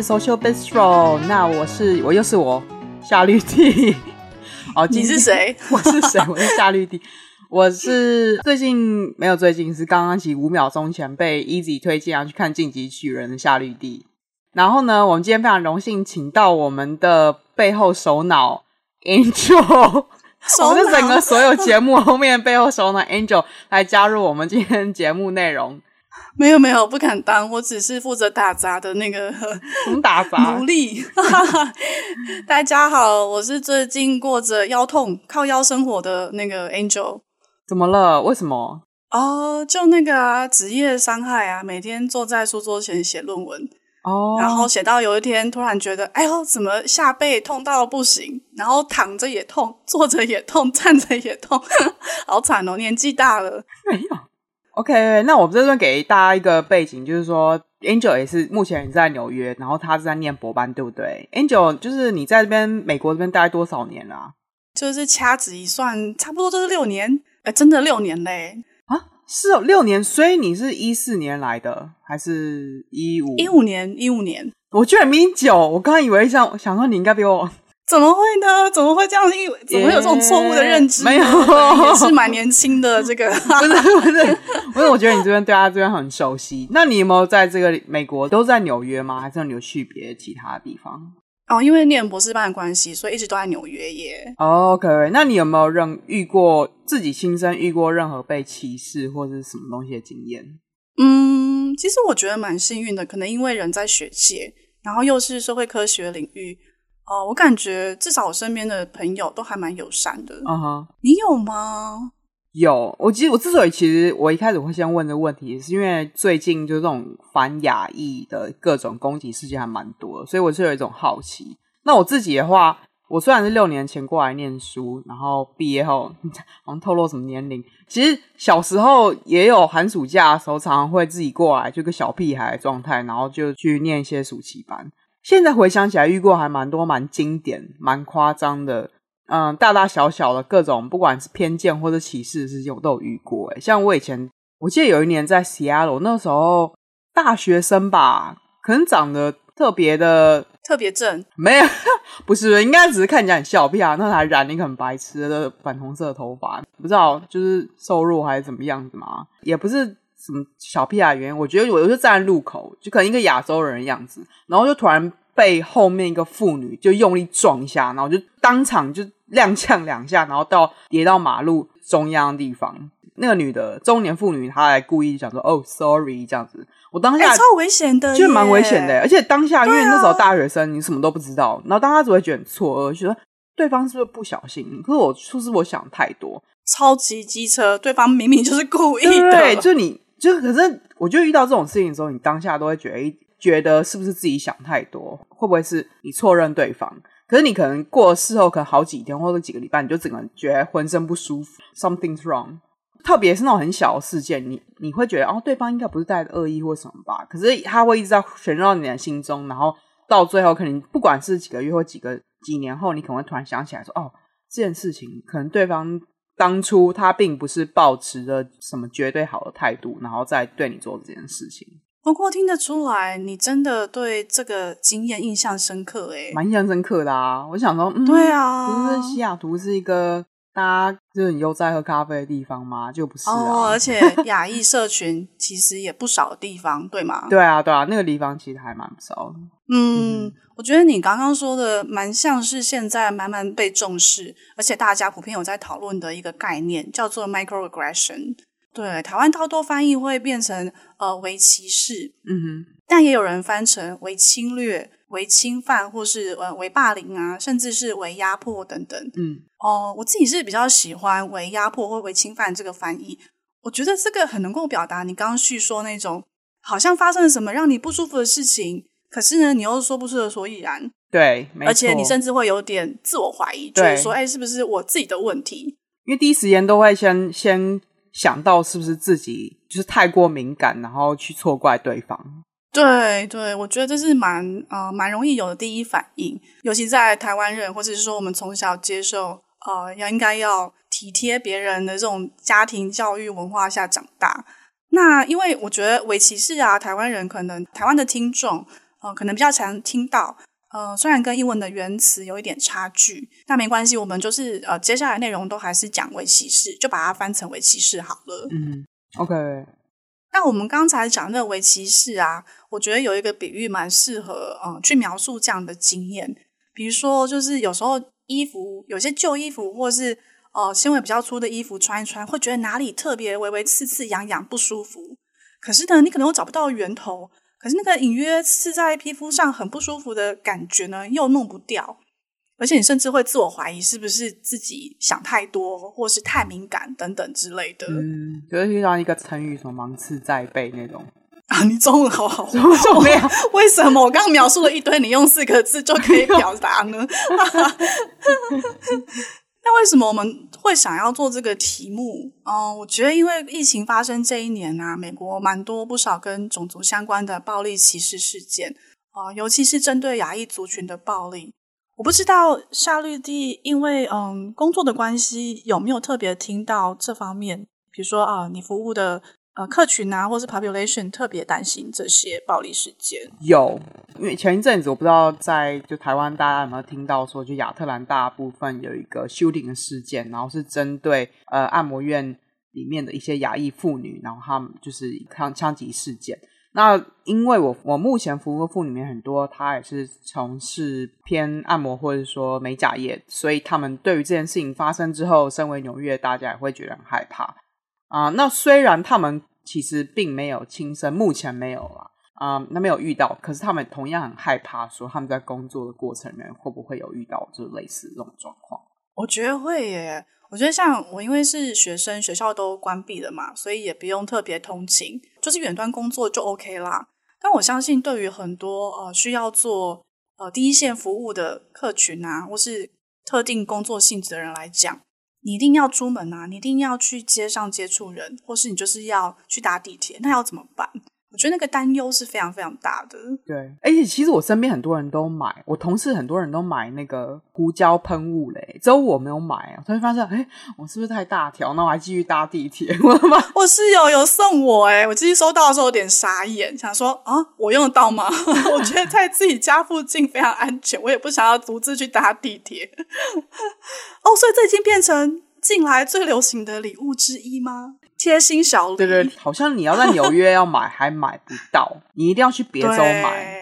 是 Social Bistro，那我是我又是我夏绿蒂。哦，你是谁？我是谁？我是夏绿蒂。我是最近没有最近，是刚刚起五秒钟前被 Easy 推荐要去看《晋级巨人》的夏绿蒂。然后呢，我们今天非常荣幸请到我们的背后首脑 Angel，我们整个所有节目后面背后首脑 Angel 来加入我们今天节目内容。没有没有，不敢当，我只是负责打杂的那个什么打杂奴隶。大家好，我是最近过着腰痛、靠腰生活的那个 Angel。怎么了？为什么？哦，就那个啊，职业伤害啊，每天坐在书桌前写论文，哦，然后写到有一天突然觉得，哎呦，怎么下背痛到不行？然后躺着也痛，坐着也痛，站着也痛，好惨哦！年纪大了，没有。OK，那我们这边给大家一个背景，就是说，Angel 也是目前也在纽约，然后他是在念博班，对不对？Angel，就是你在这边美国这边待多少年了啊？就是掐指一算，差不多就是六年。哎，真的六年嘞！啊，是哦，六年。所以你是一四年来的，还是一五？一五年，一五年。我居然比你久，我刚刚以为想想说你应该比我。怎么会呢？怎么会这样？因为怎么会有这种错误的认知？没有，也是蛮年轻的。这个不是不是，因为我觉得你这边对他这边很熟悉。那你有没有在这个美国都在纽约吗？还是你有去别的其他地方？哦，因为念博士班的关系，所以一直都在纽约耶。OK，那你有没有任遇过自己亲身遇过任何被歧视或者是什么东西的经验？嗯，其实我觉得蛮幸运的，可能因为人在学界，然后又是社会科学领域，哦、呃，我感觉至少我身边的朋友都还蛮友善的。嗯哼，你有吗？有，我其实我之所以其实我一开始会先问这个问题，是因为最近就这种反亚裔的各种攻击事件还蛮多的，所以我是有一种好奇。那我自己的话，我虽然是六年前过来念书，然后毕业后 好像透露什么年龄，其实小时候也有寒暑假的时候，常常会自己过来，就个小屁孩的状态，然后就去念一些暑期班。现在回想起来，遇过还蛮多蛮经典、蛮夸张的。嗯，大大小小的各种，不管是偏见或者歧视的事情，我都有遇过。诶，像我以前，我记得有一年在 Seattle，那时候大学生吧，可能长得特别的特别正，没有，不是，应该只是看起来很笑屁啊。那还染了一个很白痴的粉红色的头发，不知道就是瘦弱还是怎么样子嘛？也不是什么小屁孩原因。我觉得我就站在路口，就可能一个亚洲人的样子，然后就突然被后面一个妇女就用力撞一下，然后就当场就。踉跄两下，然后到跌到马路中央的地方。那个女的中年妇女，她还故意想说：“哦，sorry，这样子。”我当下、欸、超危险的，就蛮危险的。而且当下、啊、因为那时候大学生，你什么都不知道，然后当下只会觉得很错愕，觉得对方是不是不小心？可是我是不是我想太多？超级机车，对方明明就是故意的。对，就你就可是，我就遇到这种事情的时候，你当下都会觉得，觉得是不是自己想太多？会不会是你错认对方？可是你可能过了事后，可能好几天或者几个礼拜，你就整个觉得浑身不舒服，something's wrong。特别是那种很小的事件，你你会觉得哦，对方应该不是带着恶意或什么吧？可是他会一直在旋绕你的心中，然后到最后，可能不管是几个月或几个几年后，你可能会突然想起来说，哦，这件事情可能对方当初他并不是抱持着什么绝对好的态度，然后再对你做这件事情。不过听得出来，你真的对这个经验印象深刻诶，蛮印象深刻的啊！我想说，嗯，对啊，就是西雅图是一个大家就是很悠哉喝咖啡的地方吗？就不是啊。哦，而且亚裔社群其实也不少地方，对吗？对啊，对啊，那个地方其实还蛮不少的。嗯，嗯，我觉得你刚刚说的蛮像是现在慢慢被重视，而且大家普遍有在讨论的一个概念，叫做 microaggression。对，台湾超多翻译会变成呃为歧视，嗯哼，但也有人翻成为侵略、为侵犯，或是呃为霸凌啊，甚至是为压迫等等。嗯，哦、呃，我自己是比较喜欢为压迫或为侵犯这个翻译，我觉得这个很能够表达你刚刚叙说那种好像发生了什么让你不舒服的事情，可是呢，你又说不出的所以然。对，没错，而且你甚至会有点自我怀疑，就是说，哎，是不是我自己的问题？因为第一时间都会先先。想到是不是自己就是太过敏感，然后去错怪对方？对对，我觉得这是蛮呃蛮容易有的第一反应，尤其在台湾人，或者是说我们从小接受呃要应该要体贴别人的这种家庭教育文化下长大。那因为我觉得围棋士啊，台湾人可能台湾的听众呃，可能比较常听到。呃，虽然跟英文的原词有一点差距，那没关系，我们就是呃，接下来内容都还是讲微歧视，就把它翻成微歧视好了。嗯，OK。那我们刚才讲那个微歧视啊，我觉得有一个比喻蛮适合，呃，去描述这样的经验。比如说，就是有时候衣服有些旧衣服，或是呃纤维比较粗的衣服穿一穿，会觉得哪里特别微微刺刺痒痒不舒服。可是呢，你可能又找不到源头。可是那个隐约刺在皮肤上很不舒服的感觉呢，又弄不掉，而且你甚至会自我怀疑是不是自己想太多，或是太敏感等等之类的。嗯，就是遇到一个成语，什么芒刺在背那种啊。你中文好好，怎么怎么？为什么我刚刚描述了一堆，你用四个字就可以表达呢？那为什么我们会想要做这个题目？嗯，我觉得因为疫情发生这一年啊，美国蛮多不少跟种族相关的暴力歧视事件啊，尤其是针对亚裔族群的暴力。我不知道夏绿蒂因为嗯工作的关系有没有特别听到这方面，比如说啊，你服务的。呃，客群啊，或是 population 特别担心这些暴力事件。有，因为前一阵子我不知道在就台湾大家有没有听到说，就亚特兰大部分有一个 shooting 的事件，然后是针对呃按摩院里面的一些亚裔妇女，然后他们就是枪枪击事件。那因为我我目前服务的妇女里面很多，她也是从事偏按摩或者说美甲业，所以他们对于这件事情发生之后，身为纽约大家也会觉得很害怕。啊、那虽然他们其实并没有亲身，目前没有啦，啊、那没有遇到，可是他们同样很害怕，说他们在工作的过程里面会不会有遇到就是类似这种状况？我觉得会耶，我觉得像我因为是学生，学校都关闭了嘛，所以也不用特别通勤，就是远端工作就 OK 啦。但我相信，对于很多呃需要做呃第一线服务的客群啊，或是特定工作性质的人来讲。你一定要出门啊！你一定要去街上接触人，或是你就是要去搭地铁，那要怎么办？我觉得那个担忧是非常非常大的。对，而且其实我身边很多人都买，我同事很多人都买那个胡椒喷雾嘞，只有我没有买。我突然发现，哎，我是不是太大条？那我还继续搭地铁？我的妈！我室友有送我，哎，我其实收到的时候有点傻眼，想说啊，我用得到吗？我觉得在自己家附近非常安全，我也不想要独自去搭地铁。哦，所以这已经变成近来最流行的礼物之一吗？贴心小礼，对对，好像你要在纽约要买还买不到，你一定要去别州买。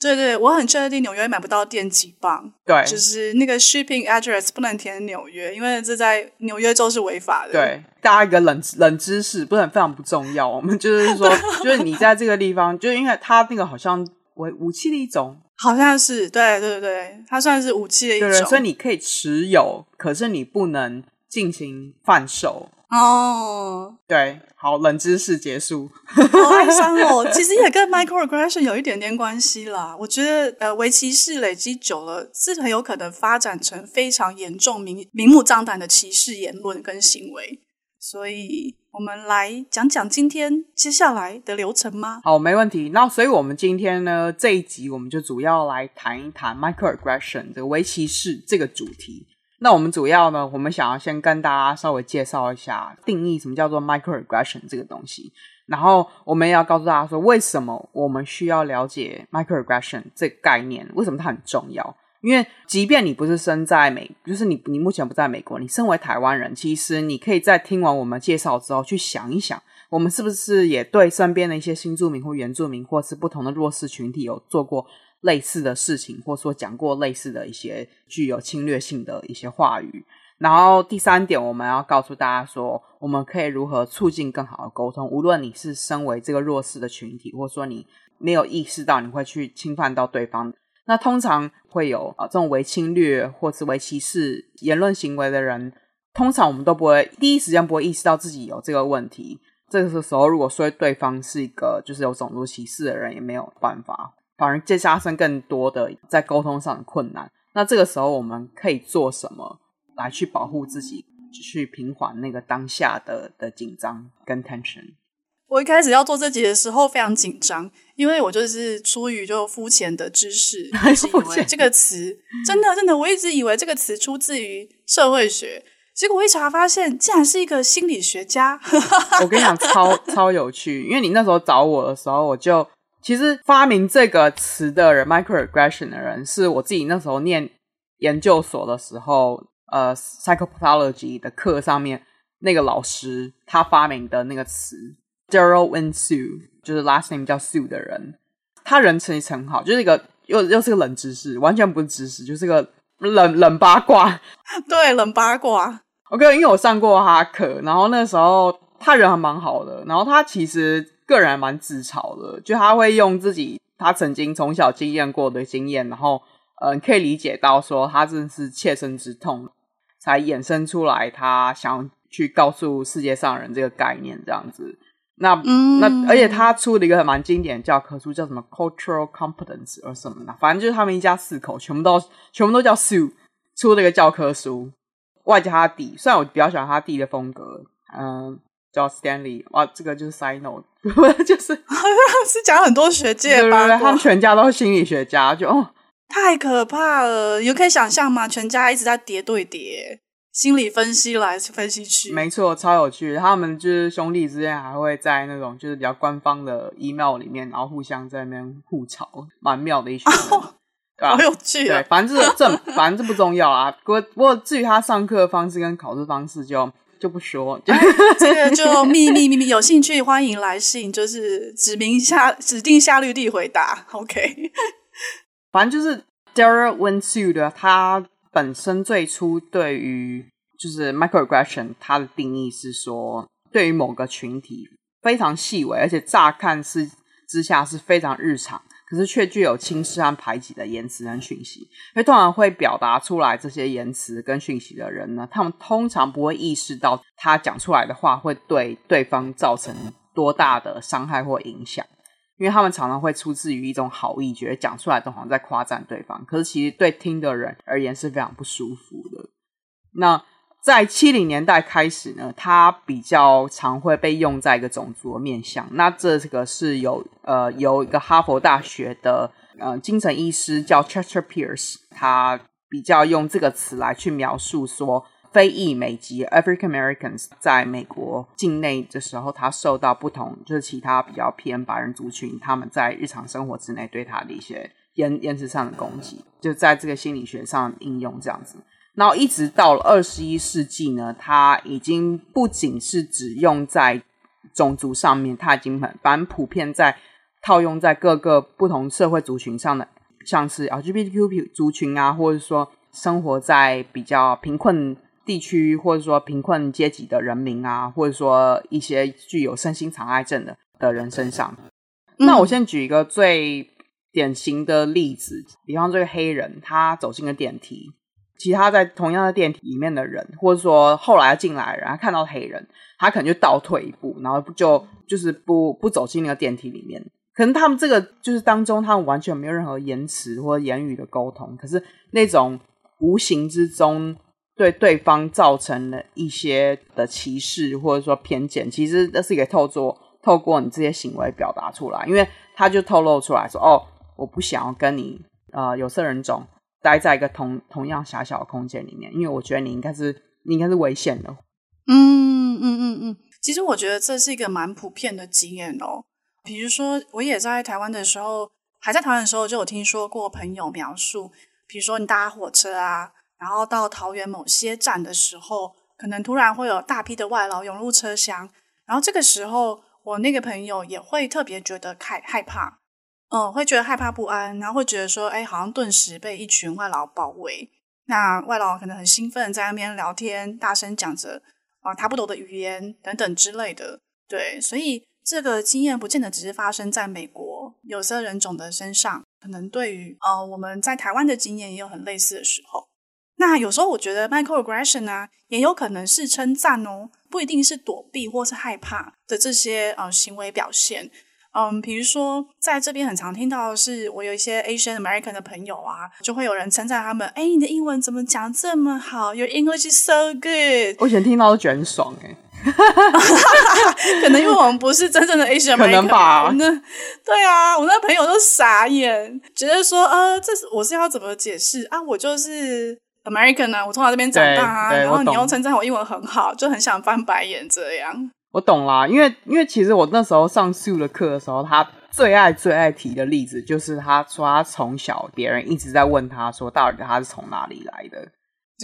对对，我很确定纽约买不到电击棒，对，就是那个 shipping address 不能填纽约，因为这在纽约州是违法的。对，大家一个冷冷知识，不能非常不重要。我们就是说，就是你在这个地方，就是因为它那个好像为武器的一种，好像是对对对，它算是武器的一种，对，所以你可以持有，可是你不能进行贩售。哦，oh. 对，好，冷知识结束。好哀伤哦，其实也跟 microaggression 有一点点关系啦。我觉得，呃，围棋是累积久了，是很有可能发展成非常严重、明明目张胆的歧视言论跟行为。所以，我们来讲讲今天接下来的流程吗？好，没问题。那所以我们今天呢，这一集我们就主要来谈一谈 microaggression 这个微歧视这个主题。那我们主要呢，我们想要先跟大家稍微介绍一下定义什么叫做 microaggression 这个东西，然后我们要告诉大家说，为什么我们需要了解 microaggression 这个概念，为什么它很重要？因为即便你不是生在美，就是你你目前不在美国，你身为台湾人，其实你可以在听完我们介绍之后，去想一想，我们是不是也对身边的一些新住民或原住民，或是不同的弱势群体有做过类似的事情，或说讲过类似的一些具有侵略性的一些话语。然后第三点，我们要告诉大家说，我们可以如何促进更好的沟通。无论你是身为这个弱势的群体，或者说你没有意识到你会去侵犯到对方，那通常会有啊这种为侵略或是为歧视言论行为的人，通常我们都不会第一时间不会意识到自己有这个问题。这个时候，如果说对方是一个就是有种族歧视的人，也没有办法。反而再加深更多的在沟通上的困难。那这个时候我们可以做什么来去保护自己，去平缓那个当下的的紧张跟 tension？我一开始要做这集的时候非常紧张，因为我就是出于就肤浅的知识，以为这个词真的真的，我一直以为这个词出自于社会学，结果我一查发现，竟然是一个心理学家。我跟你讲，超超有趣，因为你那时候找我的时候，我就。其实发明这个词的人，microaggression 的人，是我自己那时候念研究所的时候，呃，psychopathology 的课上面那个老师他发明的那个词，Daryl Win Sue，就是 last name 叫 Sue 的人，他人成绩很好，就是一个又又是个冷知识，完全不是知识，就是个冷冷八卦。对，冷八卦。OK，因为我上过他课，然后那时候他人还蛮好的，然后他其实。个人还蛮自嘲的，就他会用自己他曾经从小经验过的经验，然后呃，可以理解到说他真的是切身之痛，才衍生出来他想去告诉世界上人这个概念这样子。那、嗯、那而且他出了一个蛮经典的教科书，叫什么 Cultural Competence 或什么的，反正就是他们一家四口全部都全部都叫 Sue 出了一个教科书，外加他弟，虽然我比较喜欢他弟的风格，嗯。叫 Stanley，哇，这个就是 side note，就是 是讲很多学界吧，他们全家都是心理学家，就哦，太可怕了，你可以想象吗？全家一直在叠对叠，心理分析来分析去，没错，超有趣。他们就是兄弟之间还会在那种就是比较官方的 email 里面，然后互相在那边互吵，蛮妙的一群人，哦、对吧？好有趣、啊，对，反正这这反正这不重要啊。不过不过至于他上课的方式跟考试方式就。就不说，这个就秘密秘密，有兴趣欢迎来信，就是指明下指定夏绿蒂回答。OK，反正就是 Daryl Win Sue 的，他本身最初对于就是 microaggression，它的定义是说，对于某个群体非常细微，而且乍看是之下是非常日常。可是却具有轻视和排挤的言辞跟讯息，因为通常会表达出来这些言辞跟讯息的人呢，他们通常不会意识到他讲出来的话会对对方造成多大的伤害或影响，因为他们常常会出自于一种好意，觉得讲出来都好像在夸赞对方，可是其实对听的人而言是非常不舒服的。那在七零年代开始呢，它比较常会被用在一个种族的面向。那这个是有呃有一个哈佛大学的呃精神医师叫 Chester Pierce，他比较用这个词来去描述说非裔美籍 African Americans 在美国境内的时候，他受到不同就是其他比较偏白人族群他们在日常生活之内对他的一些言言辞上的攻击，就在这个心理学上应用这样子。然后一直到了二十一世纪呢，它已经不仅是只用在种族上面，它已经很蛮普遍在套用在各个不同社会族群上的，像是 LGBTQ 族群啊，或者说生活在比较贫困地区，或者说贫困阶级的人民啊，或者说一些具有身心障碍症的的人身上。嗯。那我先举一个最典型的例子，比方这个黑人，他走进了电梯。其他在同样的电梯里面的人，或者说后来进来的人，他看到黑人，他可能就倒退一步，然后就就是不不走进那个电梯里面。可能他们这个就是当中，他们完全没有任何言辞或言语的沟通，可是那种无形之中对对方造成了一些的歧视或者说偏见，其实那是可以透过透过你这些行为表达出来，因为他就透露出来说：“哦，我不想要跟你呃有色人种。”待在一个同同样狭小的空间里面，因为我觉得你应该是你应该是危险的。嗯嗯嗯嗯，其实我觉得这是一个蛮普遍的经验哦。比如说，我也在台湾的时候，还在台湾的时候就有听说过朋友描述，比如说你搭火车啊，然后到桃园某些站的时候，可能突然会有大批的外劳涌入车厢，然后这个时候我那个朋友也会特别觉得害害怕。嗯，会觉得害怕不安，然后会觉得说，哎，好像顿时被一群外劳包围。那外劳可能很兴奋，在那边聊天，大声讲着啊他不懂的语言等等之类的。对，所以这个经验不见得只是发生在美国有色人种的身上，可能对于呃我们在台湾的经验也有很类似的时候。那有时候我觉得 microaggression 啊，也有可能是称赞哦，不一定是躲避或是害怕的这些呃行为表现。嗯，比如说，在这边很常听到的是，我有一些 Asian American 的朋友啊，就会有人称赞他们，哎，你的英文怎么讲这么好？Your English is so good。我以前听到都觉得很爽哎，可能因为我们不是真正的 Asian American，可能吧？那对啊，我那朋友都傻眼，觉得说，呃，这是我是要怎么解释啊？我就是 American 啊，我从小这边长大啊，然后你又称赞我英文很好，就很想翻白眼这样。我懂啦，因为因为其实我那时候上 Sue 的课的时候，他最爱最爱提的例子，就是他说他从小别人一直在问他说，到底他是从哪里来的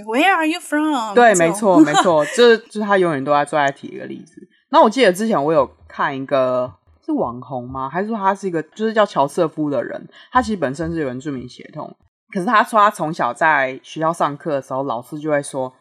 ？Where are you from？对，没错，没 错，这就是他永远都在最爱提一个例子。那我记得之前我有看一个是网红吗？还是说他是一个就是叫乔瑟夫的人？他其实本身是原住民血统，可是他说他从小在学校上课的时候，老师就会说，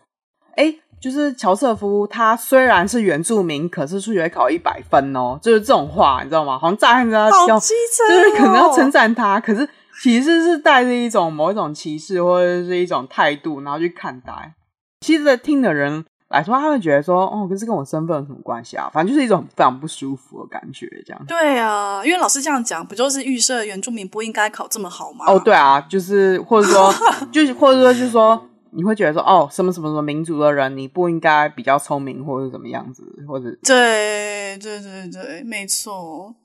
哎。就是乔瑟夫，他虽然是原住民，可是数学考一百分哦，就是这种话，你知道吗？好像乍看着他要，就是可能要称赞他，可是其实是带着一种某一种歧视或者是一种态度，然后去看待。其实在听的人来说，他会觉得说，哦，可是跟我身份有什么关系啊？反正就是一种非常不舒服的感觉，这样。对啊，因为老师这样讲，不就是预设原住民不应该考这么好吗？哦，对啊，就是或者说，就是或者说，就是说。你会觉得说哦，什么什么什么民族的人，你不应该比较聪明，或者怎么样子，或者对对对对，没错。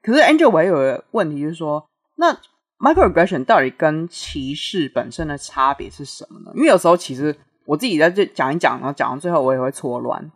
可是 Angel，我也有个问题，就是说，那 microaggression 到底跟歧视本身的差别是什么呢？因为有时候其实我自己在这讲一讲，然后讲到最后我也会错乱。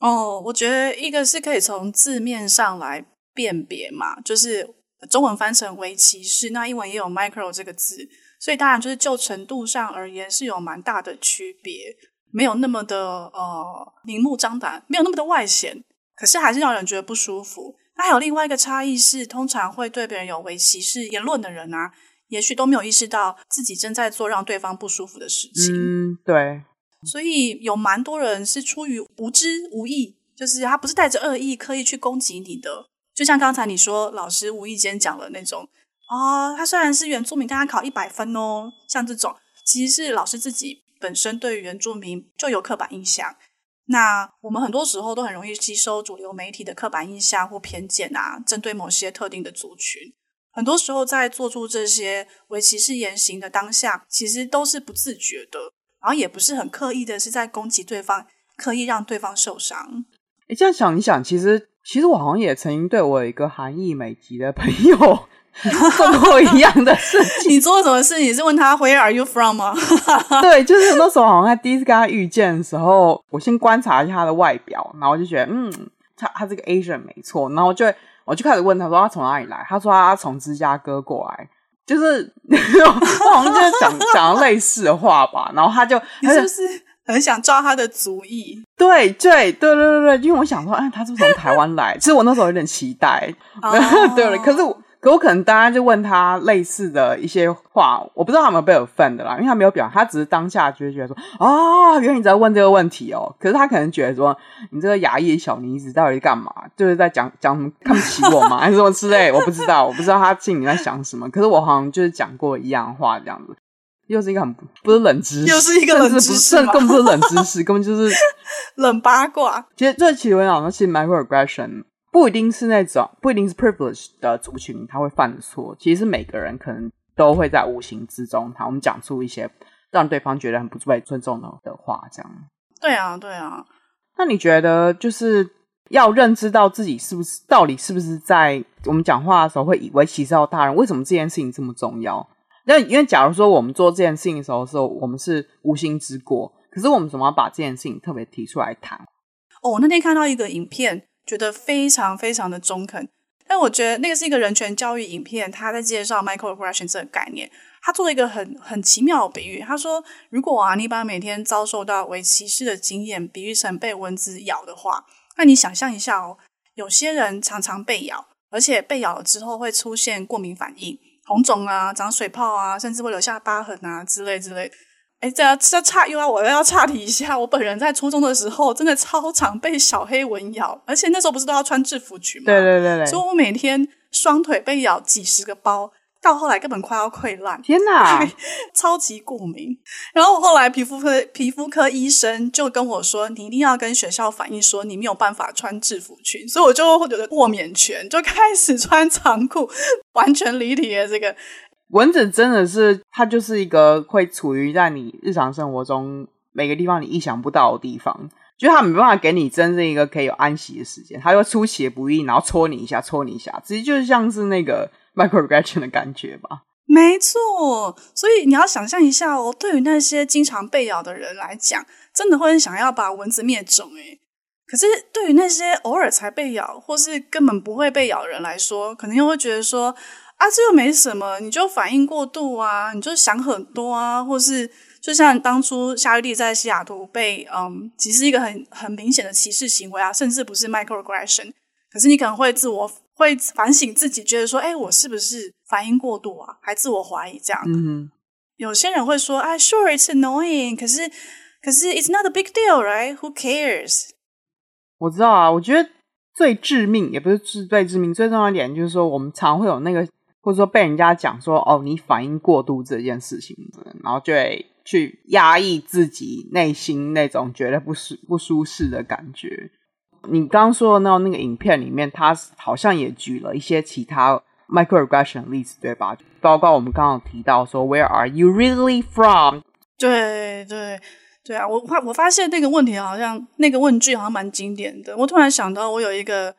哦，我觉得一个是可以从字面上来辨别嘛，就是中文翻成为歧视，那英文也有 micro 这个字。所以当然就是就程度上而言是有蛮大的区别，没有那么的呃明目张胆，没有那么的外显，可是还是让人觉得不舒服。那还有另外一个差异是，通常会对别人有为歧视言论的人啊，也许都没有意识到自己正在做让对方不舒服的事情。嗯，对。所以有蛮多人是出于无知无意，就是他不是带着恶意刻意去攻击你的，就像刚才你说老师无意间讲了那种。哦，他虽然是原住民，但他考一百分哦。像这种，其实是老师自己本身对于原住民就有刻板印象。那我们很多时候都很容易吸收主流媒体的刻板印象或偏见啊，针对某些特定的族群。很多时候在做出这些为歧视言行的当下，其实都是不自觉的，然后也不是很刻意的，是在攻击对方，刻意让对方受伤。你，这样想一想，其实其实我好像也曾经对我有一个韩裔美籍的朋友。做过一样的事情，你做了什么事？你是问他 Where are you from 吗？对，就是那时候好像在第一次跟他遇见的时候，我先观察一下他的外表，然后就觉得嗯，他他是个 Asian 没错，然后就我就开始问他说他从哪里来，他说他从芝加哥过来，就是我 好像就是讲讲类似的话吧，然后他就你是不是很想抓他的主意？对对对对对对，因为我想说，哎，他是不是从台湾来？其实我那时候有点期待，oh. 对，可是我。可我可能大家就问他类似的一些话，我不知道他有没有被 offend 的啦，因为他没有表，他只是当下就觉得说，啊，原来你在问这个问题哦。可是他可能觉得说，你这个牙医小妮子到底干嘛？就是在讲讲什么看不起我吗？还是什么之类？我不知道，我不知道他心里在想什么。可是我好像就是讲过一样话，这样子，又是一个很不是冷知识，又是一个冷知识，甚至根本不是冷知识，根本就是冷八卦。其实这其实我想说，其实 microaggression。不一定是那种，不一定是 privilege 的族群他会犯的错，其实每个人可能都会在无形之中，他我们讲出一些让对方觉得很不被尊重的的话，这样。对啊，对啊。那你觉得就是要认知到自己是不是到底是不是在我们讲话的时候会以为歧视到大人？为什么这件事情这么重要？那因为假如说我们做这件事情的时候，是我们是无心之过，可是我们怎么要把这件事情特别提出来谈？哦，我那天看到一个影片。觉得非常非常的中肯，但我觉得那个是一个人权教育影片，他在介绍 microaggression 这个概念，他做了一个很很奇妙的比喻。他说，如果啊你把每天遭受到为歧视的经验比喻成被蚊子咬的话，那你想象一下哦，有些人常常被咬，而且被咬了之后会出现过敏反应，红肿啊、长水泡啊，甚至会留下疤痕啊之类之类。哎，这要这差又要我要岔题一下。我本人在初中的时候，真的超常被小黑蚊咬，而且那时候不是都要穿制服裙吗？对对对对。所以我每天双腿被咬几十个包，到后来根本快要溃烂。天哪，超级过敏。然后后来皮肤科皮肤科医生就跟我说：“你一定要跟学校反映说你没有办法穿制服裙。”所以我就会觉得过免权，就开始穿长裤，完全离题了这个。蚊子真的是，它就是一个会处于在你日常生活中每个地方你意想不到的地方，就它没办法给你真正一个可以有安息的时间，它又出其不意，然后戳你一下，戳你一下，直接就是像是那个 microaggression 的感觉吧。没错，所以你要想象一下哦，对于那些经常被咬的人来讲，真的会很想要把蚊子灭种诶。可是对于那些偶尔才被咬，或是根本不会被咬人来说，可能又会觉得说啊，这又没什么，你就反应过度啊，你就想很多啊，或是就像当初夏绿蒂在西雅图被嗯，其实一个很很明显的歧视行为啊，甚至不是 microaggression，可是你可能会自我会反省自己，觉得说，哎，我是不是反应过度啊？还自我怀疑这样。嗯，有些人会说，啊，sure it's annoying，可是可是 it's not a big deal，right？Who cares？我知道啊，我觉得最致命也不是最致命，最重要一点就是说，我们常会有那个，或者说被人家讲说，哦，你反应过度这件事情，然后就会去压抑自己内心那种觉得不舒不舒适的感觉。你刚刚说的那那个影片里面，他好像也举了一些其他 microaggression 的例子，对吧？包括我们刚刚提到说，Where are you really from？对对。对啊，我发我发现那个问题好像那个问句好像蛮经典的。我突然想到，我有一个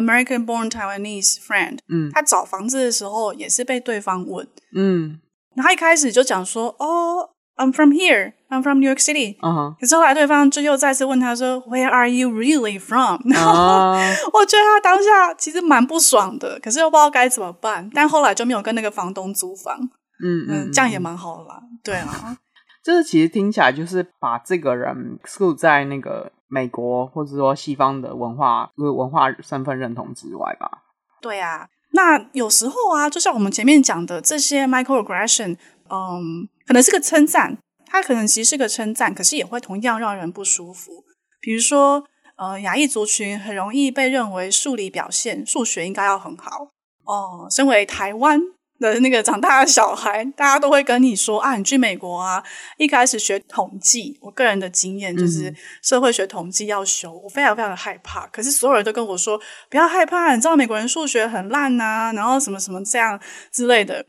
American-born Taiwanese friend，嗯，他找房子的时候也是被对方问，嗯，然后他一开始就讲说，哦，I'm from here, I'm from New York City，嗯哼，可是后来对方就又再次问他说，Where are you really from？然后我觉得他当下其实蛮不爽的，可是又不知道该怎么办。但后来就没有跟那个房东租房，嗯嗯，这样也蛮好的啦，对啊。就 是其实听起来就是把这个人 exclude 在那个美国或者说西方的文化文化身份认同之外吧。对啊，那有时候啊，就像我们前面讲的这些 microaggression，嗯，可能是个称赞，它可能其实是个称赞，可是也会同样让人不舒服。比如说，呃，亚裔族群很容易被认为数理表现、数学应该要很好哦。身为台湾。的那个长大的小孩，大家都会跟你说啊，你去美国啊，一开始学统计，我个人的经验就是社会学统计要修，我非常非常的害怕。可是所有人都跟我说不要害怕，你知道美国人数学很烂呐、啊，然后什么什么这样之类的。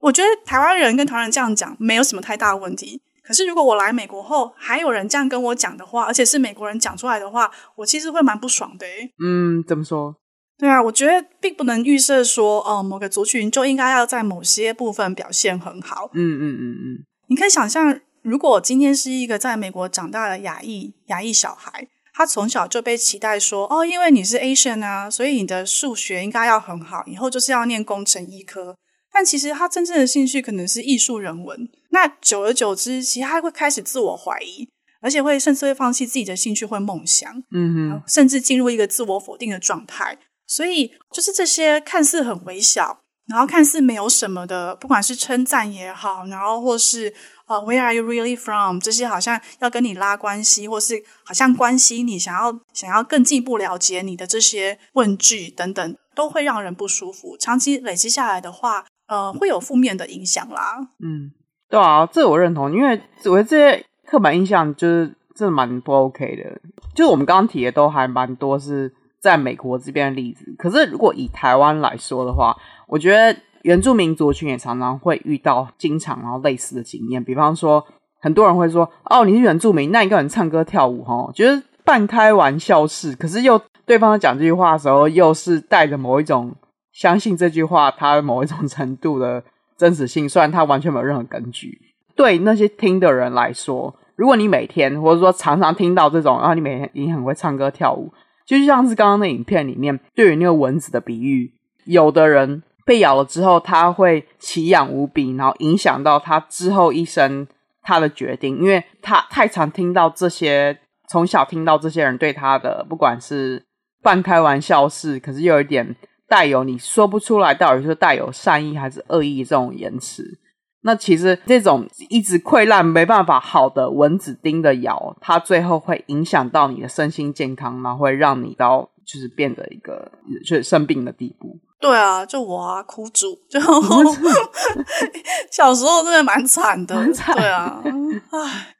我觉得台湾人跟台湾人这样讲没有什么太大的问题。可是如果我来美国后，还有人这样跟我讲的话，而且是美国人讲出来的话，我其实会蛮不爽的。嗯，怎么说？对啊，我觉得并不能预设说，哦，某个族群就应该要在某些部分表现很好。嗯嗯嗯嗯。你可以想象，如果今天是一个在美国长大的亚裔亚裔小孩，他从小就被期待说，哦，因为你是 Asian 啊，所以你的数学应该要很好，以后就是要念工程医科。但其实他真正的兴趣可能是艺术人文。那久而久之，其实他会开始自我怀疑，而且会甚至会放弃自己的兴趣或梦想。嗯哼，甚至进入一个自我否定的状态。所以，就是这些看似很微小，然后看似没有什么的，不管是称赞也好，然后或是呃，Where are you really from？这些好像要跟你拉关系，或是好像关心你，想要想要更进一步了解你的这些问句等等，都会让人不舒服。长期累积下来的话，呃，会有负面的影响啦。嗯，对啊，这我认同，因为我觉得这些刻板印象就是真的蛮不 OK 的。就是我们刚刚提的都还蛮多是。在美国这边的例子，可是如果以台湾来说的话，我觉得原住民族群也常常会遇到经常然后类似的经验。比方说，很多人会说：“哦，你是原住民，那一个人唱歌跳舞，哈，觉得半开玩笑式。”可是又对方讲这句话的时候，又是带着某一种相信这句话它某一种程度的真实性，虽然它完全没有任何根据。对那些听的人来说，如果你每天或者说常常听到这种，然后你每天你很会唱歌跳舞。就像是刚刚那影片里面对于那个蚊子的比喻，有的人被咬了之后，他会奇痒无比，然后影响到他之后一生他的决定，因为他太常听到这些，从小听到这些人对他的，不管是半开玩笑式，可是又有一点带有你说不出来到底是带有善意还是恶意这种言辞。那其实这种一直溃烂没办法好的蚊子叮的咬，它最后会影响到你的身心健康，然后会让你到就是变得一个就是生病的地步。对啊，就我啊，苦主，就小时候真的蛮惨的。惨对啊，唉，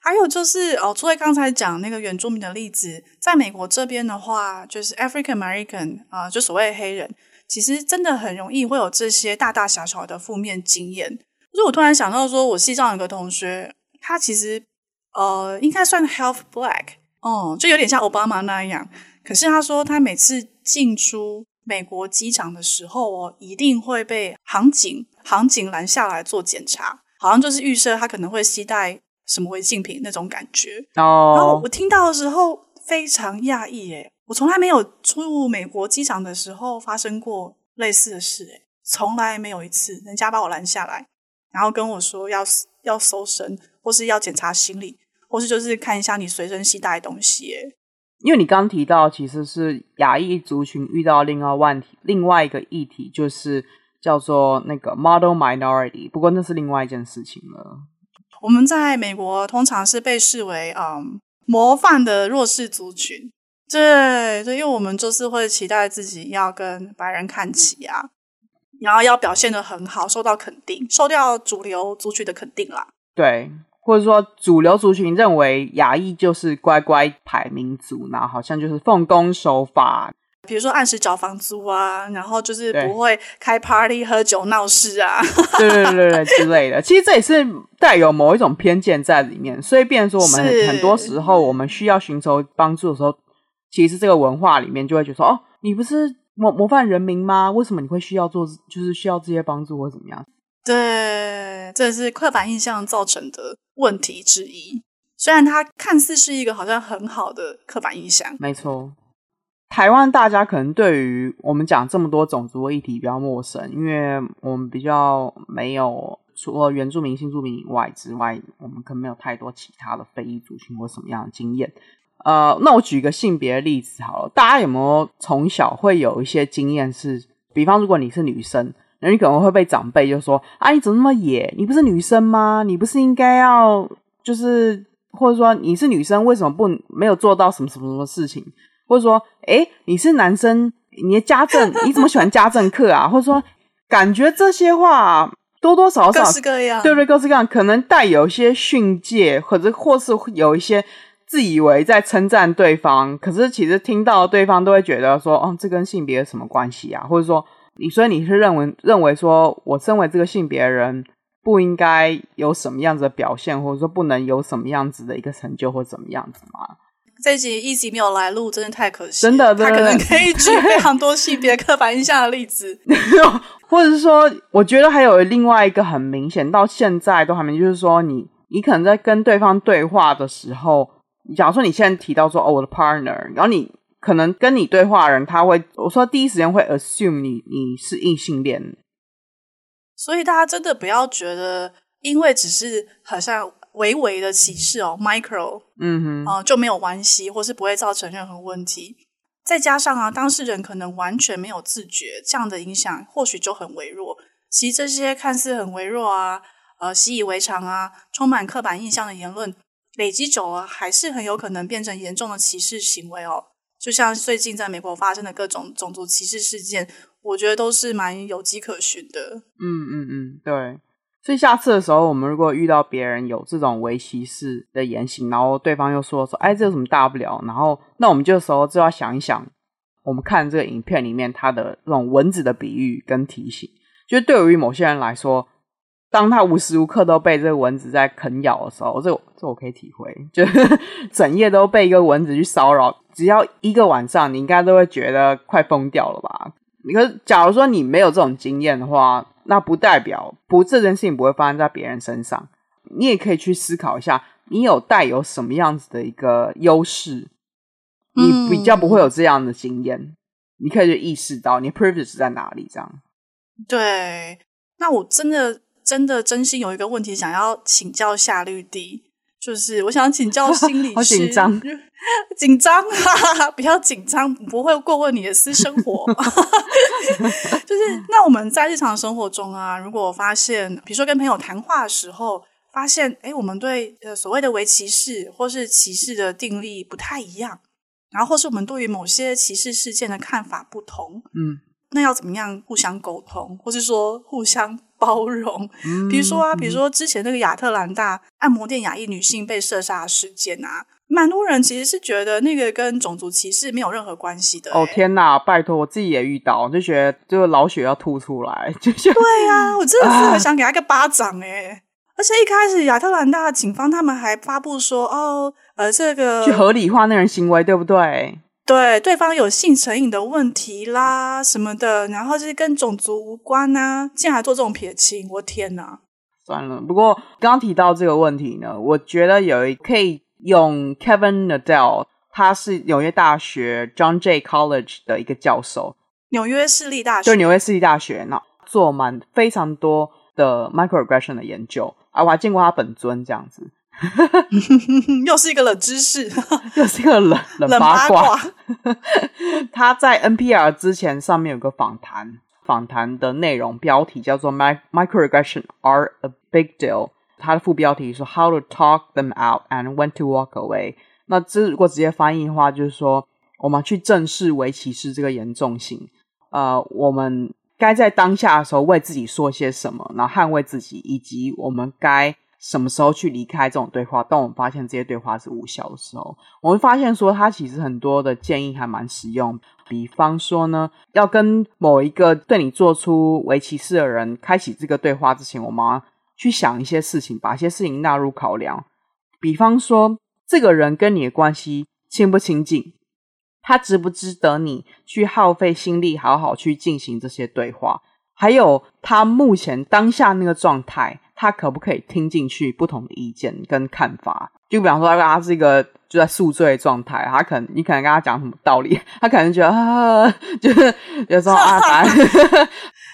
还有就是哦，除了刚才讲那个原住民的例子，在美国这边的话，就是 African American 啊，就所谓黑人，其实真的很容易会有这些大大小小的负面经验。就是我突然想到，说我系上有个同学，他其实呃应该算 health black，哦、嗯，就有点像奥巴马那样。可是他说，他每次进出美国机场的时候哦，一定会被航警航警拦下来做检查，好像就是预设他可能会携带什么违禁品那种感觉。哦，然后我听到的时候非常讶异诶，我从来没有出入美国机场的时候发生过类似的事，哎，从来没有一次人家把我拦下来，然后跟我说要要搜身，或是要检查行李，或是就是看一下你随身携带的东西，哎。因为你刚提到，其实是亚裔族群遇到另外问题，另外一个议题就是叫做那个 model minority，不过那是另外一件事情了。我们在美国通常是被视为嗯模范的弱势族群，对，对，因为我们就是会期待自己要跟白人看齐啊，然后要表现的很好，受到肯定，受到主流族群的肯定啦。对。或者说，主流族群认为亚裔就是乖乖牌民族，然后好像就是奉公守法，比如说按时缴房租啊，然后就是不会开 party 喝酒闹事啊，对对对对之类的。其实这也是带有某一种偏见在里面，所以变成说我们很，很多时候我们需要寻求帮助的时候，其实这个文化里面就会觉得说，哦，你不是模模范人民吗？为什么你会需要做，就是需要这些帮助或怎么样？对，这是刻板印象造成的问题之一。虽然它看似是一个好像很好的刻板印象，没错。台湾大家可能对于我们讲这么多种族的议题比较陌生，因为我们比较没有除了原住民、新住民以外之外，我们可能没有太多其他的非裔族群或什么样的经验。呃，那我举一个性别的例子好了，大家有没有从小会有一些经验是，比方如果你是女生。那你可能会被长辈就说：“啊，你怎么那么野？你不是女生吗？你不是应该要就是，或者说你是女生，为什么不没有做到什么什么什么事情？或者说，诶，你是男生，你的家政你怎么喜欢家政课啊？或者说，感觉这些话多多少少各式各样，对不对？各式各样，可能带有一些训诫，或者或是有一些自以为在称赞对方，可是其实听到对方都会觉得说，哦，这跟性别有什么关系啊？或者说。你所以你是认为认为说，我身为这个性别的人，不应该有什么样子的表现，或者说不能有什么样子的一个成就，或怎么样子吗？这一集没有来录，真的太可惜。真的，他可能可以举非常多性别刻板印象的例子，或者是说，我觉得还有另外一个很明显，到现在都还没，就是说你，你你可能在跟对方对话的时候，假如说你现在提到说，哦，我的 partner，然后你。可能跟你对话的人，他会我说第一时间会 assume 你你是异性恋，所以大家真的不要觉得，因为只是好像微微的歧视哦，micro，嗯哼，啊、呃、就没有关系，或是不会造成任何问题。再加上啊，当事人可能完全没有自觉，这样的影响或许就很微弱。其实这些看似很微弱啊，呃，习以为常啊，充满刻板印象的言论，累积久了，还是很有可能变成严重的歧视行为哦。就像最近在美国发生的各种种族歧视事件，我觉得都是蛮有迹可循的。嗯嗯嗯，对。所以下次的时候，我们如果遇到别人有这种微歧视的言行，然后对方又说说，哎，这有什么大不了？然后那我们这时候就要想一想，我们看这个影片里面它的这种蚊子的比喻跟提醒，就对于某些人来说。当他无时无刻都被这个蚊子在啃咬的时候，这这我可以体会，就 整夜都被一个蚊子去骚扰，只要一个晚上，你应该都会觉得快疯掉了吧？可是，假如说你没有这种经验的话，那不代表不这件事情不会发生在别人身上。你也可以去思考一下，你有带有什么样子的一个优势，你比较不会有这样的经验，嗯、你可以去意识到你 privilege 在哪里。这样，对，那我真的。真的真心有一个问题想要请教夏绿蒂，就是我想请教心理师，好紧张，紧张，哈哈哈，不要紧张，不会过问你的私生活。就是那我们在日常生活中啊，如果发现，比如说跟朋友谈话的时候，发现，哎，我们对呃所谓的微歧视或是歧视的定义不太一样，然后或是我们对于某些歧视事件的看法不同，嗯，那要怎么样互相沟通，或是说互相？包容，比如说啊，比如说之前那个亚特兰大按摩店亚裔女性被射杀的事件啊，蛮多人其实是觉得那个跟种族歧视没有任何关系的、欸。哦天哪，拜托，我自己也遇到，就觉得就是老血要吐出来，就觉得对啊，我真的是很想给他一个巴掌哎、欸！啊、而且一开始亚特兰大警方他们还发布说，哦，呃，这个去合理化那人行为，对不对？对，对方有性成瘾的问题啦，什么的，然后就是跟种族无关啊，竟然还做这种撇清，我天哪！算了，不过刚刚提到这个问题呢，我觉得有一可以用 Kevin Nadel 他是纽约大学 John Jay College 的一个教授，纽约市立大学，就纽约市立大学，那做满非常多的 microaggression 的研究啊，我还见过他本尊这样子，又是一个冷知识，又是一个冷冷八卦。他在 NPR 之前上面有个访谈，访谈的内容标题叫做 “Microaggression are a big deal”，它的副标题是 “How to talk them out and when to walk away”。那这如果直接翻译的话，就是说我们去正视微歧视这个严重性。呃，我们该在当下的时候为自己说些什么，然后捍卫自己，以及我们该什么时候去离开这种对话。当我们发现这些对话是无效的时候，我们发现说他其实很多的建议还蛮实用。比方说呢，要跟某一个对你做出微歧视的人开启这个对话之前，我们去想一些事情，把一些事情纳入考量。比方说。这个人跟你的关系亲不亲近？他值不值得你去耗费心力好好去进行这些对话？还有他目前当下那个状态，他可不可以听进去不同的意见跟看法？就比方说，他是一个就在宿醉的状态，他可能你可能跟他讲什么道理，他可能觉得啊，就是有时候啊，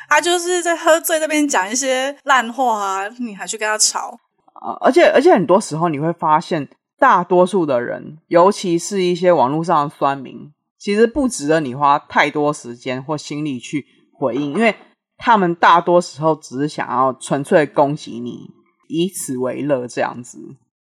他就是在喝醉那边讲一些烂话啊，你还去跟他吵啊？而且而且很多时候你会发现。大多数的人，尤其是一些网络上的酸民，其实不值得你花太多时间或心力去回应，因为他们大多时候只是想要纯粹攻击你，以此为乐这样子。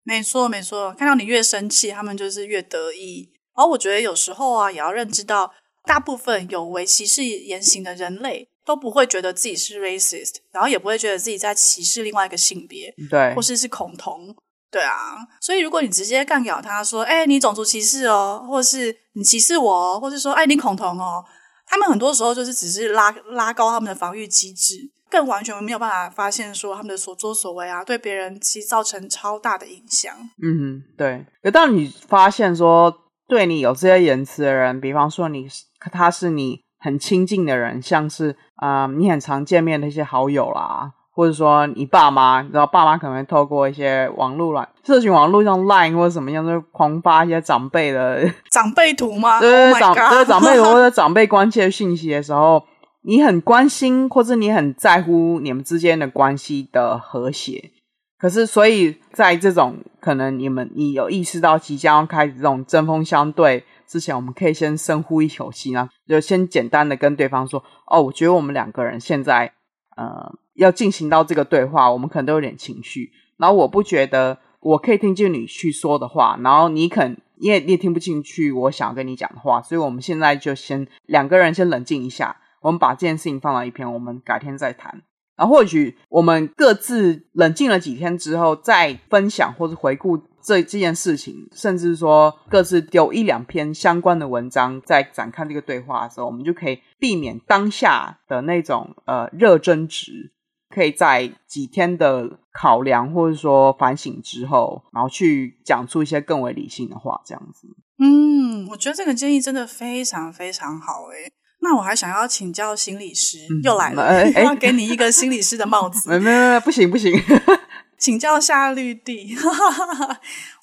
没错，没错，看到你越生气，他们就是越得意。而我觉得有时候啊，也要认知到，大部分有微歧视言行的人类都不会觉得自己是 racist，然后也不会觉得自己在歧视另外一个性别，对，或是是恐同。对啊，所以如果你直接干掉他说，哎，你种族歧视哦，或者是你歧视我哦，或是说，哎，你恐同哦，他们很多时候就是只是拉拉高他们的防御机制，更完全没有办法发现说他们的所作所为啊，对别人其实造成超大的影响。嗯，对。可当你发现说对你有这些言辞的人，比方说你他是你很亲近的人，像是啊、你很常见面的一些好友啦。或者说你爸妈，你知道爸妈可能会透过一些网络软社群网络像 Line 或者什么样，就狂发一些长辈的 长辈图吗？对对对，长对长辈图 或者长辈关切讯息的时候，你很关心或者你很在乎你们之间的关系的和谐。可是，所以在这种可能你们你有意识到即将要开始这种针锋相对之前，我们可以先深呼一口气呢，就先简单的跟对方说：“哦，我觉得我们两个人现在呃。”要进行到这个对话，我们可能都有点情绪。然后我不觉得我可以听进你去说的话，然后你肯你也你也听不进去我想要跟你讲的话，所以我们现在就先两个人先冷静一下，我们把这件事情放到一边，我们改天再谈。然后或许我们各自冷静了几天之后，再分享或者回顾这这件事情，甚至说各自丢一两篇相关的文章，再展开这个对话的时候，我们就可以避免当下的那种呃热争执。可以在几天的考量或者说反省之后，然后去讲出一些更为理性的话，这样子。嗯，我觉得这个建议真的非常非常好诶。那我还想要请教心理师，嗯、又来了，欸、要给你一个心理师的帽子。没没没，不行不行，请教夏绿蒂。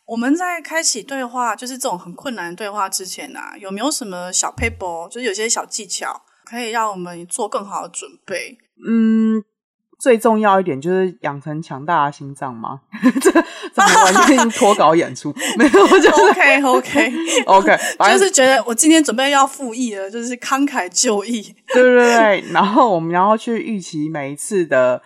我们在开启对话，就是这种很困难的对话之前啊，有没有什么小 paper，，就是有些小技巧，可以让我们做更好的准备？嗯。最重要一点就是养成强大的心脏吗？这怎么完全脱稿演出？没有，我就是，OK OK OK，就是觉得我今天准备要复议了，就是慷慨就义。对对对，然后我们然后去预期每一次的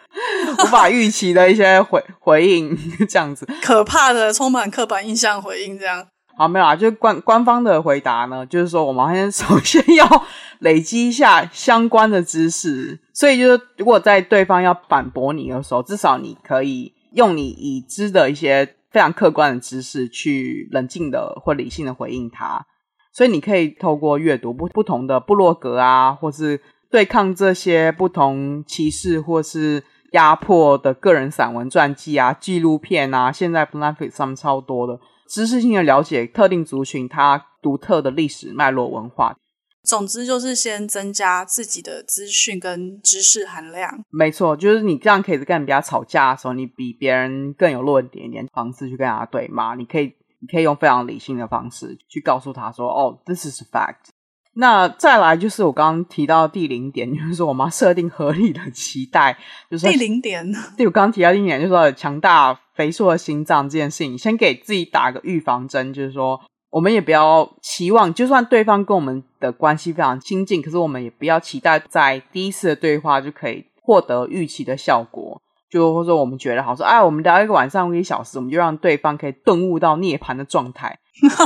无法预期的一些回回应，这样子可怕的充满刻板印象回应，这样。好，没有啊，就官官方的回答呢，就是说我们先首先要累积一下相关的知识，所以就是如果在对方要反驳你的时候，至少你可以用你已知的一些非常客观的知识去冷静的或理性的回应他。所以你可以透过阅读不不同的部落格啊，或是对抗这些不同歧视或是压迫的个人散文传记啊、纪录片啊，现在 Netflix 上面超多的。知识性的了解特定族群它独特的历史脉络文化，总之就是先增加自己的资讯跟知识含量。没错，就是你这样可以跟人家吵架的时候，你比别人更有论点一点方式去跟人家对骂。你可以你可以用非常理性的方式去告诉他说：“哦，this is a fact。”那再来就是我刚刚提到第零点，就是说我们要设定合理的期待，就是第零点。对，我刚刚提到第零点，就是说强大肥硕的心脏这件事情，先给自己打个预防针，就是说我们也不要期望，就算对方跟我们的关系非常亲近，可是我们也不要期待在第一次的对话就可以获得预期的效果。就或者说我们觉得好说，哎，我们聊一个晚上，一个小时，我们就让对方可以顿悟到涅槃的状态。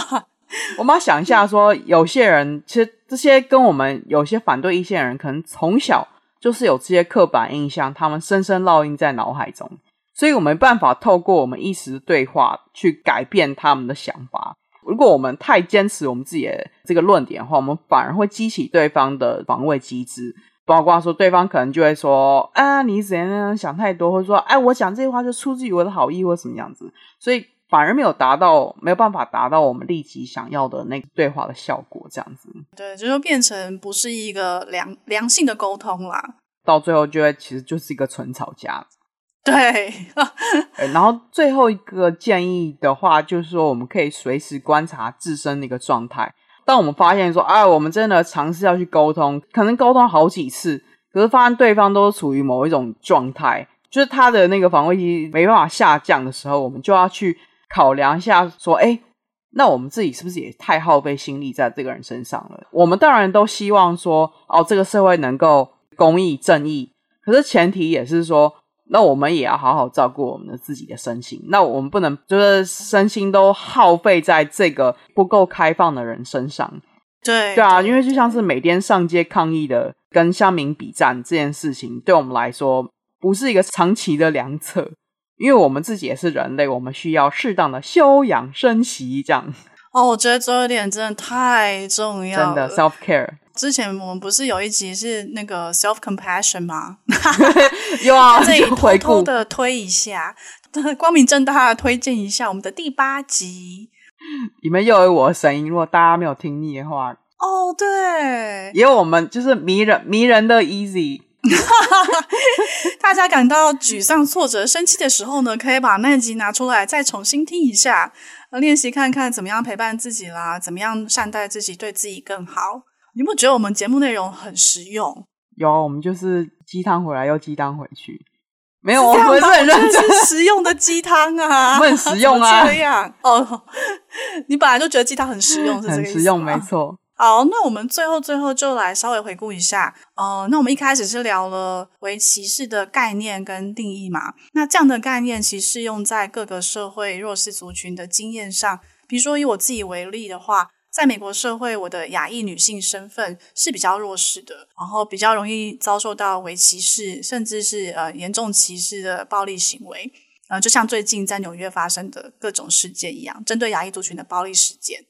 我们要想一下说，说有些人其实这些跟我们有些反对意见的人，可能从小就是有这些刻板印象，他们深深烙印在脑海中，所以我没办法透过我们一时的对话去改变他们的想法。如果我们太坚持我们自己的这个论点的话，我们反而会激起对方的防卫机制，包括说对方可能就会说：“啊，你怎样想太多？”或者说：“哎，我讲这些话就出自于我的好意，或什么样子。”所以。反而没有达到，没有办法达到我们立即想要的那个对话的效果，这样子。对，就说变成不是一个良良性的沟通啦。到最后就会其实就是一个纯吵架。对。然后最后一个建议的话，就是说我们可以随时观察自身的一个状态。当我们发现说，哎，我们真的尝试要去沟通，可能沟通好几次，可是发现对方都处于某一种状态，就是他的那个防卫机没办法下降的时候，我们就要去。考量一下，说，哎，那我们自己是不是也太耗费心力在这个人身上了？我们当然都希望说，哦，这个社会能够公义正义，可是前提也是说，那我们也要好好照顾我们的自己的身心。那我们不能就是身心都耗费在这个不够开放的人身上。对，对啊，因为就像是每天上街抗议的，跟乡民比战这件事情，对我们来说不是一个长期的良策。因为我们自己也是人类，我们需要适当的休养生息，这样。哦，我觉得这一点真的太重要了。真的 self care。之前我们不是有一集是那个 self compassion 吗？有啊，这里偷偷的推一下，光明正大的推荐一下我们的第八集。里面又有我的声音，如果大家没有听腻的话，哦，对，也有我们就是迷人迷人的 easy。大家感到沮丧、挫折、生气的时候呢，可以把那集拿出来再重新听一下，练习看看怎么样陪伴自己啦，怎么样善待自己，对自己更好。你有没有觉得我们节目内容很实用？有，我们就是鸡汤回来又鸡汤回去，没有，我们是很认真，实用的鸡汤啊，我很实用啊，这样哦。你本来就觉得鸡汤很实用，是这个意思？很实用，没错。好，那我们最后最后就来稍微回顾一下。呃，那我们一开始是聊了围棋士的概念跟定义嘛。那这样的概念其实用在各个社会弱势族群的经验上。比如说以我自己为例的话，在美国社会，我的亚裔女性身份是比较弱势的，然后比较容易遭受到微歧视，甚至是呃严重歧视的暴力行为。呃，就像最近在纽约发生的各种事件一样，针对亚裔族群的暴力事件。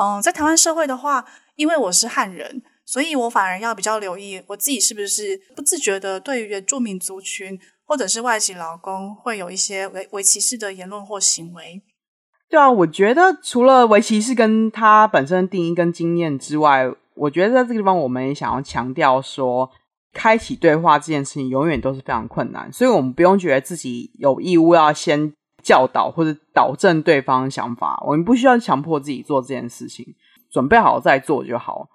嗯，在台湾社会的话，因为我是汉人，所以我反而要比较留意我自己是不是不自觉的对于原住民族群或者是外籍劳工会有一些微微歧视的言论或行为。对啊，我觉得除了围棋是跟他本身定义跟经验之外，我觉得在这个地方我们也想要强调说，开启对话这件事情永远都是非常困难，所以我们不用觉得自己有义务要先。教导或者导正对方的想法，我们不需要强迫自己做这件事情，准备好再做就好。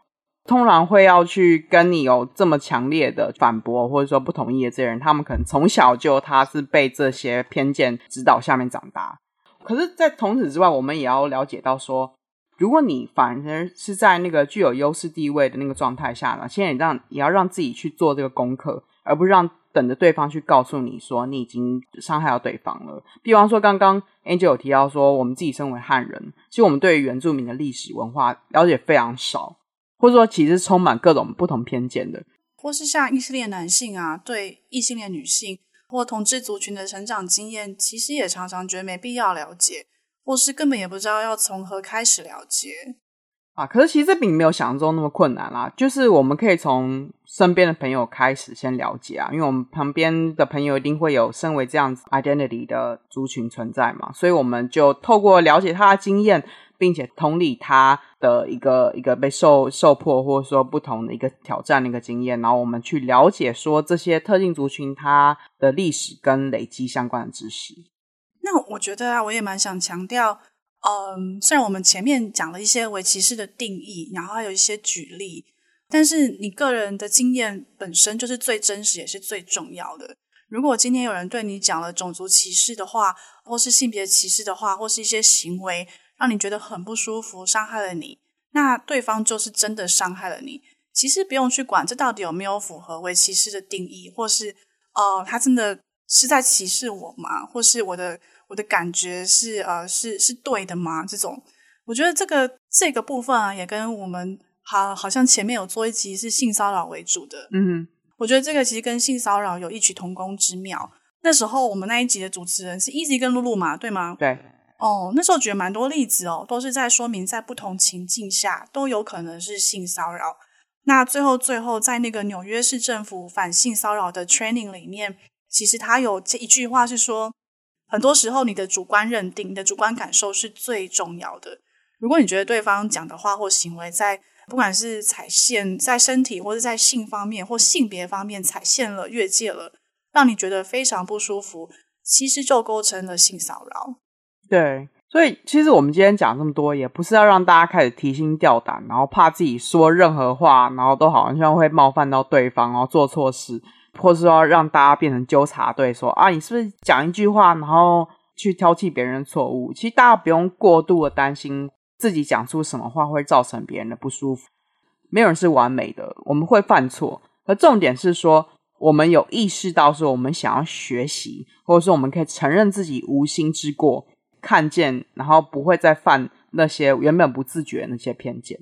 通常会要去跟你有这么强烈的反驳或者说不同意的这些人，他们可能从小就他是被这些偏见指导下面长大。可是，在从此之外，我们也要了解到说，如果你反而是在那个具有优势地位的那个状态下呢，现在你让也要让自己去做这个功课，而不是让。等着对方去告诉你说你已经伤害到对方了。比方说，刚刚 Angel 有提到说，我们自己身为汉人，其实我们对于原住民的历史文化了解非常少，或者说其实充满各种不同偏见的。或是像异性恋男性啊，对异性恋女性或同志族群的成长经验，其实也常常觉得没必要了解，或是根本也不知道要从何开始了解。啊，可是其实这并没有想象中那么困难啦。就是我们可以从身边的朋友开始先了解啊，因为我们旁边的朋友一定会有身为这样子 identity 的族群存在嘛，所以我们就透过了解他的经验，并且同理他的一个一个被受受迫或者说不同的一个挑战的一个经验，然后我们去了解说这些特定族群它的历史跟累积相关的知识。那我觉得啊，我也蛮想强调。嗯，虽然我们前面讲了一些围棋士的定义，然后还有一些举例，但是你个人的经验本身就是最真实，也是最重要的。如果今天有人对你讲了种族歧视的话，或是性别歧视的话，或是一些行为让你觉得很不舒服，伤害了你，那对方就是真的伤害了你。其实不用去管这到底有没有符合围棋士的定义，或是呃，他真的是在歧视我吗？或是我的。我的感觉是，呃，是是对的吗？这种，我觉得这个这个部分啊，也跟我们好好像前面有做一集是性骚扰为主的，嗯哼，我觉得这个其实跟性骚扰有异曲同工之妙。那时候我们那一集的主持人是 Easy 跟露露嘛，对吗？对。哦，那时候举了蛮多例子哦，都是在说明在不同情境下都有可能是性骚扰。那最后最后在那个纽约市政府反性骚扰的 training 里面，其实他有这一句话是说。很多时候，你的主观认定、你的主观感受是最重要的。如果你觉得对方讲的话或行为在不管是踩线在身体，或者在性方面或性别方面踩线了、越界了，让你觉得非常不舒服，其实就构成了性骚扰。对，所以其实我们今天讲这么多，也不是要让大家开始提心吊胆，然后怕自己说任何话，然后都好像会冒犯到对方，然后做错事。或是说让大家变成纠察队，说啊，你是不是讲一句话，然后去挑剔别人的错误？其实大家不用过度的担心自己讲出什么话会造成别人的不舒服。没有人是完美的，我们会犯错。而重点是说，我们有意识到说，我们想要学习，或者说我们可以承认自己无心之过，看见，然后不会再犯那些原本不自觉的那些偏见。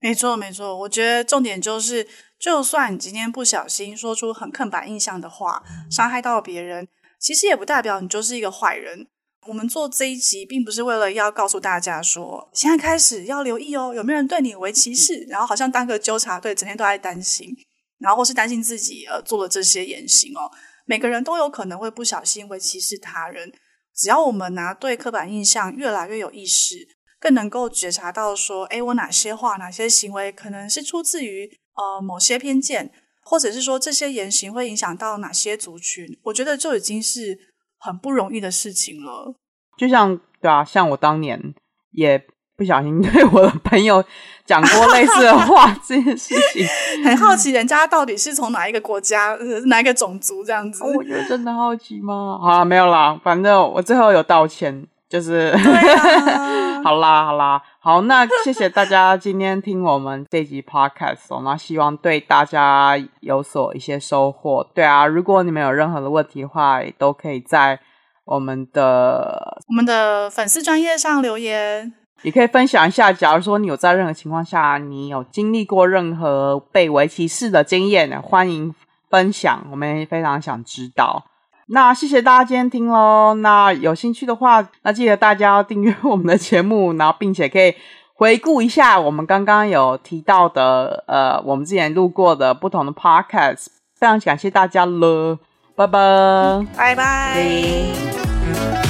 没错，没错。我觉得重点就是，就算你今天不小心说出很刻板印象的话，伤害到别人，其实也不代表你就是一个坏人。我们做这一集，并不是为了要告诉大家说，现在开始要留意哦，有没有人对你为歧视，然后好像当个纠察队，整天都在担心，然后或是担心自己呃做了这些言行哦。每个人都有可能会不小心为歧视他人，只要我们拿对刻板印象越来越有意识。更能够觉察到说，哎，我哪些话、哪些行为可能是出自于呃某些偏见，或者是说这些言行会影响到哪些族群，我觉得就已经是很不容易的事情了。就像对啊，像我当年也不小心对我的朋友讲过类似的话，这件事情很好奇，人家到底是从哪一个国家、呃、哪一个种族这样子？我觉得真的好奇吗？好啦，没有啦，反正我最后有道歉。就是，好啦，好啦，好，那谢谢大家今天听我们这集 podcast 哦，那希望对大家有所一些收获。对啊，如果你们有任何的问题的话，都可以在我们的我们的粉丝专业上留言，也可以分享一下。假如说你有在任何情况下，你有经历过任何被围棋式的经验，欢迎分享，我们非常想知道。那谢谢大家今天听喽。那有兴趣的话，那记得大家要订阅我们的节目，然后并且可以回顾一下我们刚刚有提到的，呃，我们之前录过的不同的 podcast。非常感谢大家了，拜拜，拜拜。